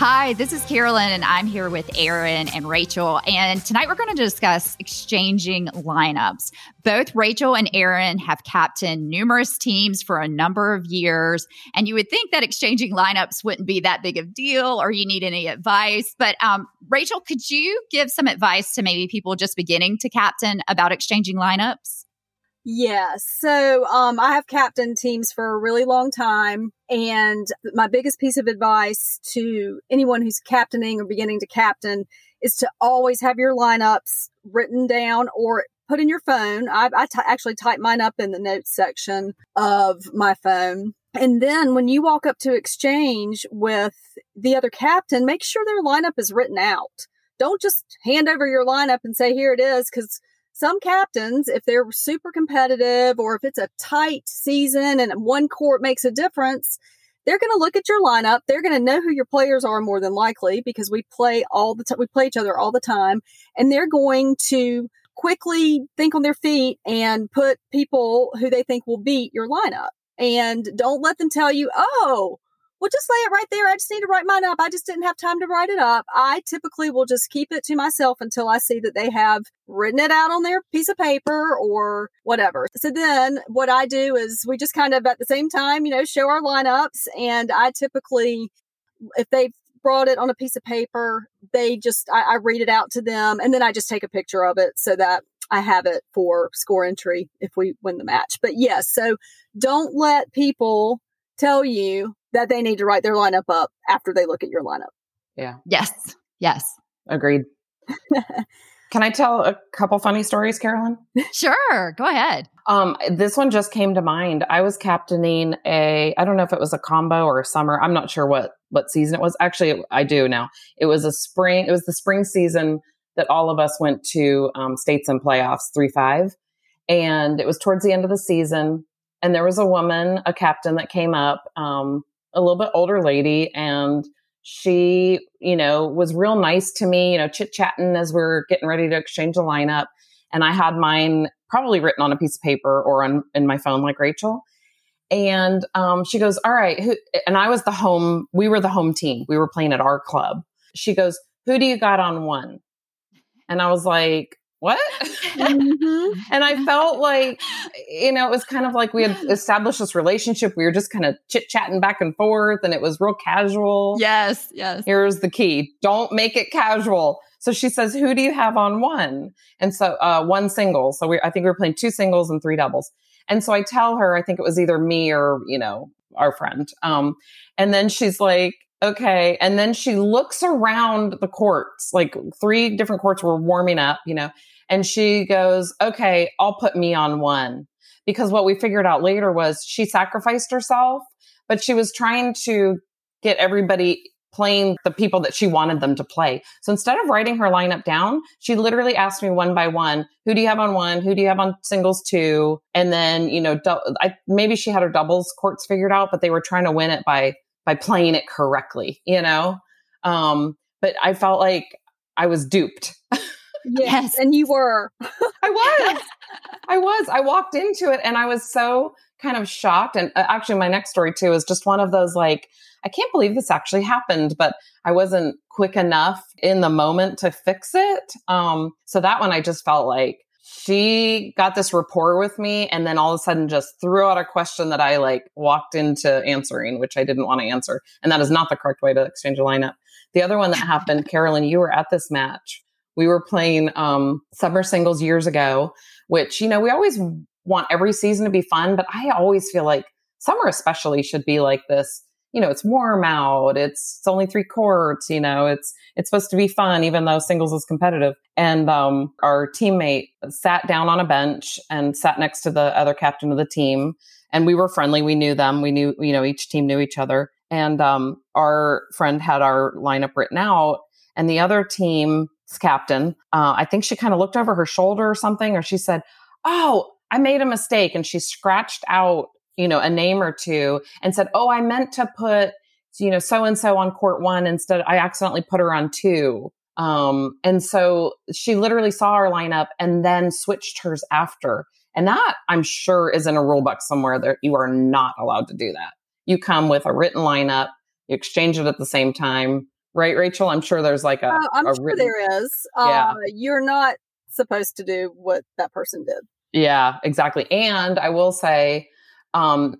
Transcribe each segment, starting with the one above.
Hi, this is Carolyn, and I'm here with Aaron and Rachel. And tonight we're going to discuss exchanging lineups. Both Rachel and Aaron have captained numerous teams for a number of years. And you would think that exchanging lineups wouldn't be that big of deal or you need any advice. But um, Rachel, could you give some advice to maybe people just beginning to captain about exchanging lineups? Yes. So um, I have captained teams for a really long time. And my biggest piece of advice to anyone who's captaining or beginning to captain is to always have your lineups written down or put in your phone. I, I t- actually type mine up in the notes section of my phone. And then when you walk up to exchange with the other captain, make sure their lineup is written out. Don't just hand over your lineup and say, here it is, because some captains, if they're super competitive or if it's a tight season and one court makes a difference, they're going to look at your lineup. They're going to know who your players are more than likely because we play all the time. We play each other all the time and they're going to quickly think on their feet and put people who they think will beat your lineup. And don't let them tell you, oh, well, just lay it right there. I just need to write mine up. I just didn't have time to write it up. I typically will just keep it to myself until I see that they have written it out on their piece of paper or whatever. So then what I do is we just kind of at the same time, you know, show our lineups. And I typically, if they've brought it on a piece of paper, they just, I, I read it out to them and then I just take a picture of it so that I have it for score entry if we win the match. But yes, so don't let people tell you that they need to write their lineup up after they look at your lineup. Yeah. Yes. Yes. Agreed. Can I tell a couple funny stories, Carolyn? Sure. Go ahead. Um, this one just came to mind. I was captaining a, I don't know if it was a combo or a summer. I'm not sure what, what season it was. Actually, I do now. It was a spring, it was the spring season that all of us went to um, states and playoffs, 3 5. And it was towards the end of the season. And there was a woman, a captain that came up. Um, a little bit older lady and she, you know, was real nice to me, you know, chit chatting as we are getting ready to exchange a lineup. And I had mine probably written on a piece of paper or on in my phone, like Rachel. And um, she goes, "All right," who, and I was the home. We were the home team. We were playing at our club. She goes, "Who do you got on one?" And I was like, what? Mm-hmm. and I felt like, you know, it was kind of like we had established this relationship. We were just kind of chit chatting back and forth and it was real casual. Yes, yes. Here's the key don't make it casual. So she says, Who do you have on one? And so, uh, one single. So we, I think we were playing two singles and three doubles. And so I tell her, I think it was either me or, you know, our friend. Um, and then she's like, okay. And then she looks around the courts, like three different courts were warming up, you know, and she goes, okay, I'll put me on one. Because what we figured out later was she sacrificed herself, but she was trying to get everybody playing the people that she wanted them to play. So instead of writing her lineup down, she literally asked me one by one, who do you have on one? Who do you have on singles two? And then, you know, du- I, maybe she had her doubles courts figured out, but they were trying to win it by by playing it correctly, you know? Um, but I felt like I was duped. yes. And you were. I was. I was. I walked into it and I was so kind of shocked. And uh, actually, my next story too is just one of those like, I can't believe this actually happened, but I wasn't quick enough in the moment to fix it. Um, so that one I just felt like she got this rapport with me and then all of a sudden just threw out a question that I like walked into answering, which I didn't want to answer. And that is not the correct way to exchange a lineup. The other one that happened, Carolyn, you were at this match. We were playing um, summer singles years ago, which, you know, we always want every season to be fun, but I always feel like summer especially should be like this you know, it's warm out. It's, it's only three courts, you know, it's, it's supposed to be fun, even though singles is competitive. And, um, our teammate sat down on a bench and sat next to the other captain of the team. And we were friendly. We knew them. We knew, you know, each team knew each other. And, um, our friend had our lineup written out and the other team's captain, uh, I think she kind of looked over her shoulder or something, or she said, Oh, I made a mistake. And she scratched out you know, a name or two and said, Oh, I meant to put, you know, so and so on court one instead. I accidentally put her on two. Um, and so she literally saw our lineup and then switched hers after. And that I'm sure is in a rule book somewhere that you are not allowed to do that. You come with a written lineup, you exchange it at the same time. right, Rachel? I'm sure there's like a. Uh, I'm a sure written, there is. Yeah. Uh, you're not supposed to do what that person did. Yeah, exactly. And I will say, um,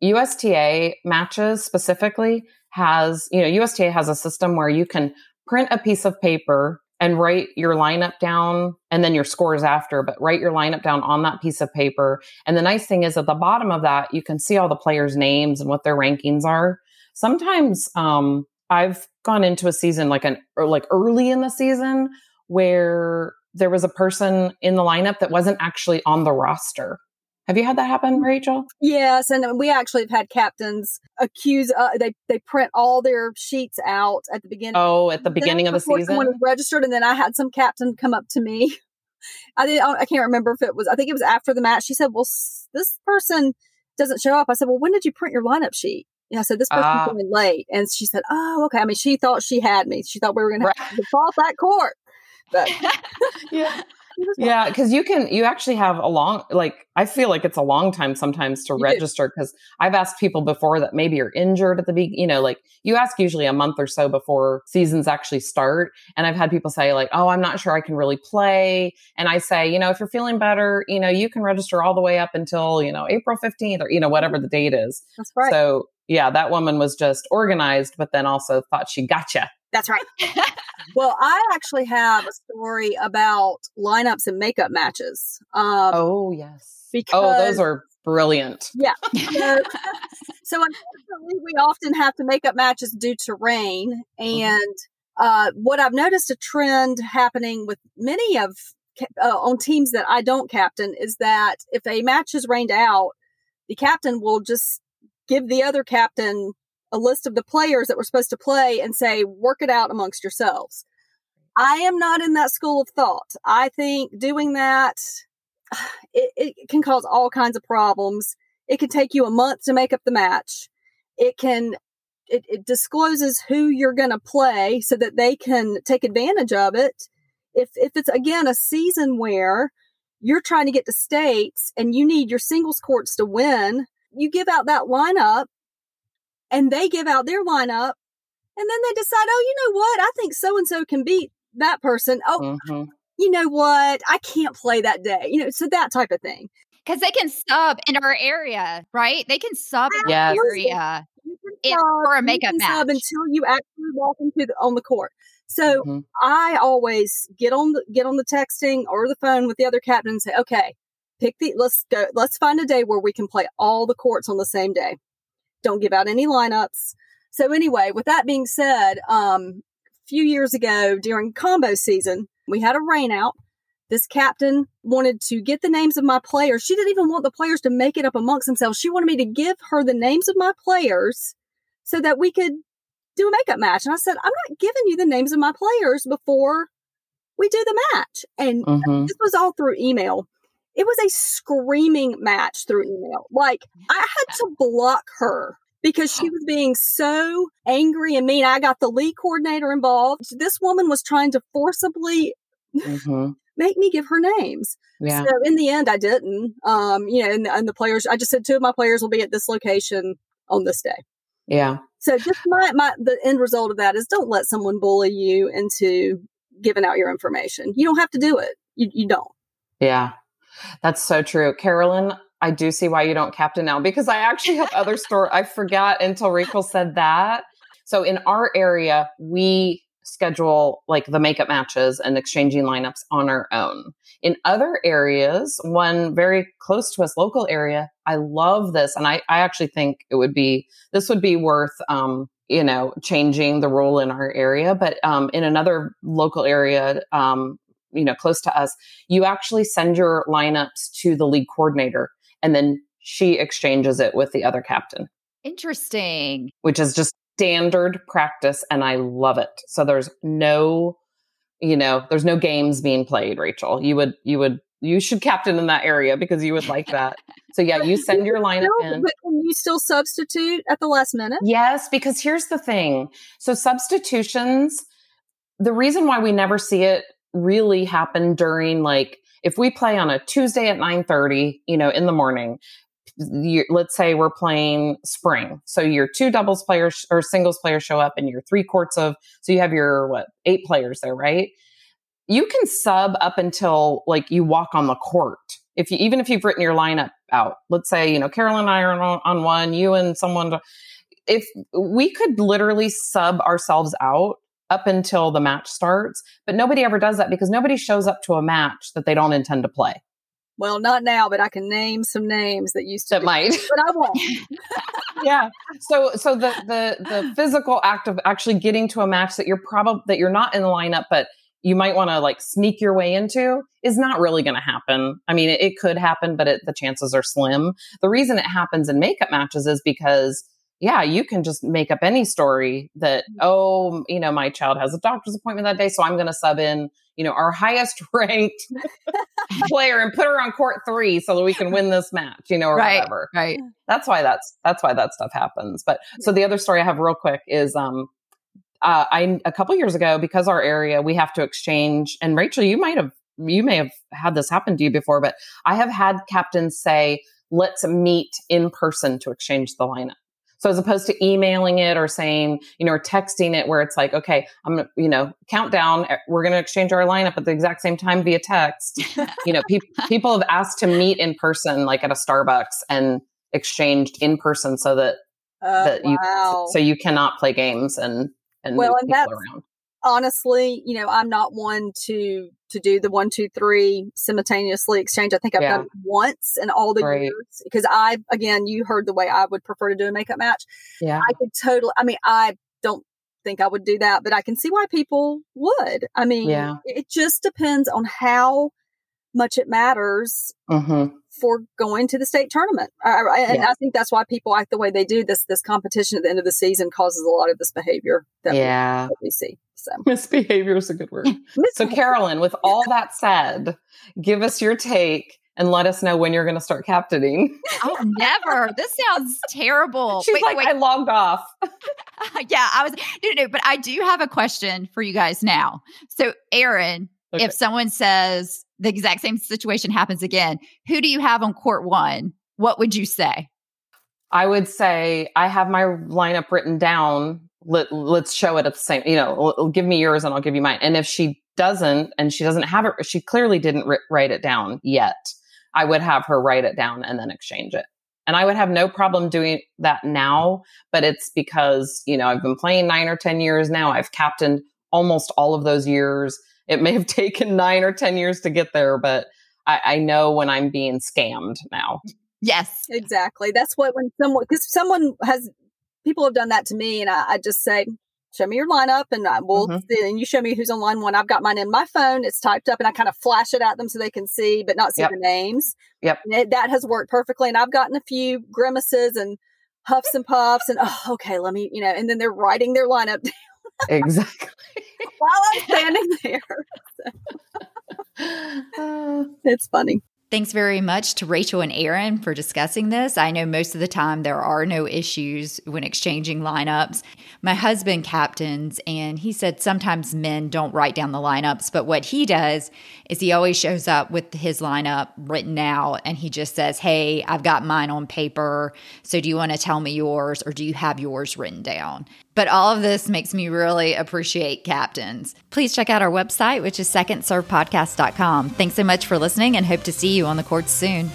USTA matches specifically has, you know, USTA has a system where you can print a piece of paper and write your lineup down and then your scores after, but write your lineup down on that piece of paper. And the nice thing is at the bottom of that, you can see all the players' names and what their rankings are. Sometimes um, I've gone into a season like an or like early in the season where there was a person in the lineup that wasn't actually on the roster. Have you had that happen, Rachel? Yes, and we actually have had captains accuse. Uh, they they print all their sheets out at the beginning. Oh, at the beginning of the season, someone was registered, and then I had some captain come up to me. I did. I can't remember if it was. I think it was after the match. She said, "Well, this person doesn't show up." I said, "Well, when did you print your lineup sheet?" And I said, "This person's uh, coming late," and she said, "Oh, okay." I mean, she thought she had me. She thought we were going right. to default that court. But yeah, yeah, because you can, you actually have a long, like, I feel like it's a long time sometimes to you register because I've asked people before that maybe you're injured at the beginning, you know, like you ask usually a month or so before seasons actually start. And I've had people say, like, oh, I'm not sure I can really play. And I say, you know, if you're feeling better, you know, you can register all the way up until, you know, April 15th or, you know, whatever the date is. That's right. So, yeah, that woman was just organized, but then also thought she gotcha. That's right. well, I actually have a story about lineups and makeup matches. Um, oh, yes. Because, oh, those are brilliant. Yeah. So, so, unfortunately, we often have to make up matches due to rain. Mm-hmm. And uh, what I've noticed a trend happening with many of uh, on teams that I don't captain is that if a match is rained out, the captain will just give the other captain a list of the players that were supposed to play and say, work it out amongst yourselves. I am not in that school of thought. I think doing that, it, it can cause all kinds of problems. It can take you a month to make up the match. It can, it, it discloses who you're going to play so that they can take advantage of it. If, if it's again a season where you're trying to get to states and you need your singles courts to win, you give out that lineup and they give out their lineup and then they decide, oh, you know what? I think so and so can beat that person. Oh, mm-hmm. you know what? I can't play that day. You know, so that type of thing. Because they can sub in our area, right? They can sub in yes. our area it, for a makeup match until you actually walk into the on the court. So mm-hmm. I always get on the get on the texting or the phone with the other captain and say, okay, pick the let's go let's find a day where we can play all the courts on the same day don't give out any lineups. So anyway, with that being said, um, a few years ago during combo season, we had a rainout. This captain wanted to get the names of my players. She didn't even want the players to make it up amongst themselves. She wanted me to give her the names of my players so that we could do a makeup match. And I said, I'm not giving you the names of my players before we do the match. And mm-hmm. this was all through email it was a screaming match through email. Like I had to block her because she was being so angry and mean. I got the league coordinator involved. This woman was trying to forcibly mm-hmm. make me give her names. Yeah. So in the end, I didn't. Um, you know, and, and the players, I just said two of my players will be at this location on this day. Yeah. So just my, my, the end result of that is don't let someone bully you into giving out your information. You don't have to do it. You, you don't. Yeah. That's so true. Carolyn, I do see why you don't captain now because I actually have other story. I forgot until Rachel said that. So in our area, we schedule like the makeup matches and exchanging lineups on our own. In other areas, one very close to us local area, I love this. And I, I actually think it would be, this would be worth, um, you know, changing the rule in our area. But um, in another local area, um, you know, close to us, you actually send your lineups to the league coordinator and then she exchanges it with the other captain. Interesting. Which is just standard practice and I love it. So there's no you know, there's no games being played, Rachel. You would you would you should captain in that area because you would like that. So yeah, you send your lineup still, in. But can you still substitute at the last minute? Yes, because here's the thing. So substitutions, the reason why we never see it really happen during like if we play on a Tuesday at 9:30, you know, in the morning, let's say we're playing spring. So your two doubles players or singles players show up and your three courts of, so you have your what, eight players there, right? You can sub up until like you walk on the court. If you, even if you've written your lineup out, let's say, you know, Carolyn and I are on, on one, you and someone, if we could literally sub ourselves out up until the match starts, but nobody ever does that because nobody shows up to a match that they don't intend to play. Well, not now, but I can name some names that used to that might, but I won't. yeah. So, so the the the physical act of actually getting to a match that you're probably that you're not in the lineup, but you might want to like sneak your way into is not really going to happen. I mean, it, it could happen, but it, the chances are slim. The reason it happens in makeup matches is because yeah, you can just make up any story that, mm-hmm. oh, you know, my child has a doctor's appointment that day, so I'm going to sub in, you know, our highest ranked player and put her on court three so that we can win this match, you know, or right, whatever. Right. That's why that's that's why that stuff happens. But so the other story I have real quick is um uh, I a couple years ago because our area we have to exchange and Rachel, you might have you may have had this happen to you before, but I have had captains say, let's meet in person to exchange the lineup. So as opposed to emailing it or saying, you know, or texting it where it's like, okay, I'm you know, countdown, eh, we're going to exchange our lineup at the exact same time via text. you know, pe- people have asked to meet in person, like at a Starbucks and exchanged in person so that, uh, that wow. you, so you cannot play games and, and well, and that's, around honestly, you know, I'm not one to to do the one, two, three simultaneously exchange. I think I've yeah. done it once in all the right. years because I, again, you heard the way I would prefer to do a makeup match. Yeah, I could totally. I mean, I don't think I would do that, but I can see why people would. I mean, yeah. it just depends on how much it matters mm-hmm. for going to the state tournament. I, I, and yeah. I think that's why people act the way they do. This this competition at the end of the season causes a lot of this behavior that, yeah. we, that we see. So misbehavior is a good word. so Carolyn, with all that said, give us your take and let us know when you're going to start captaining. Oh, never. This sounds terrible. She's wait, like, wait. I logged off. yeah, I was, no, no, but I do have a question for you guys now. So, Aaron, okay. if someone says the exact same situation happens again, who do you have on court one? What would you say? I would say I have my lineup written down let, let's show it at the same, you know, give me yours and I'll give you mine. And if she doesn't, and she doesn't have it, she clearly didn't ri- write it down yet. I would have her write it down and then exchange it. And I would have no problem doing that now, but it's because, you know, I've been playing nine or 10 years now. I've captained almost all of those years. It may have taken nine or 10 years to get there, but I, I know when I'm being scammed now. Yes, exactly. That's what when someone because someone has people have done that to me, and I, I just say, show me your lineup and I will mm-hmm. and you show me who's on line one. I've got mine in my phone. It's typed up and I kind of flash it at them so they can see, but not see yep. the names. Yep. It, that has worked perfectly. And I've gotten a few grimaces and huffs and puffs and, oh, okay, let me, you know, and then they're writing their lineup down. exactly. While I'm standing there. uh, it's funny. Thanks very much to Rachel and Aaron for discussing this. I know most of the time there are no issues when exchanging lineups. My husband captains, and he said sometimes men don't write down the lineups, but what he does is he always shows up with his lineup written out and he just says, Hey, I've got mine on paper. So do you want to tell me yours or do you have yours written down? But all of this makes me really appreciate captains. Please check out our website, which is secondservepodcast.com. Thanks so much for listening and hope to see you on the courts soon.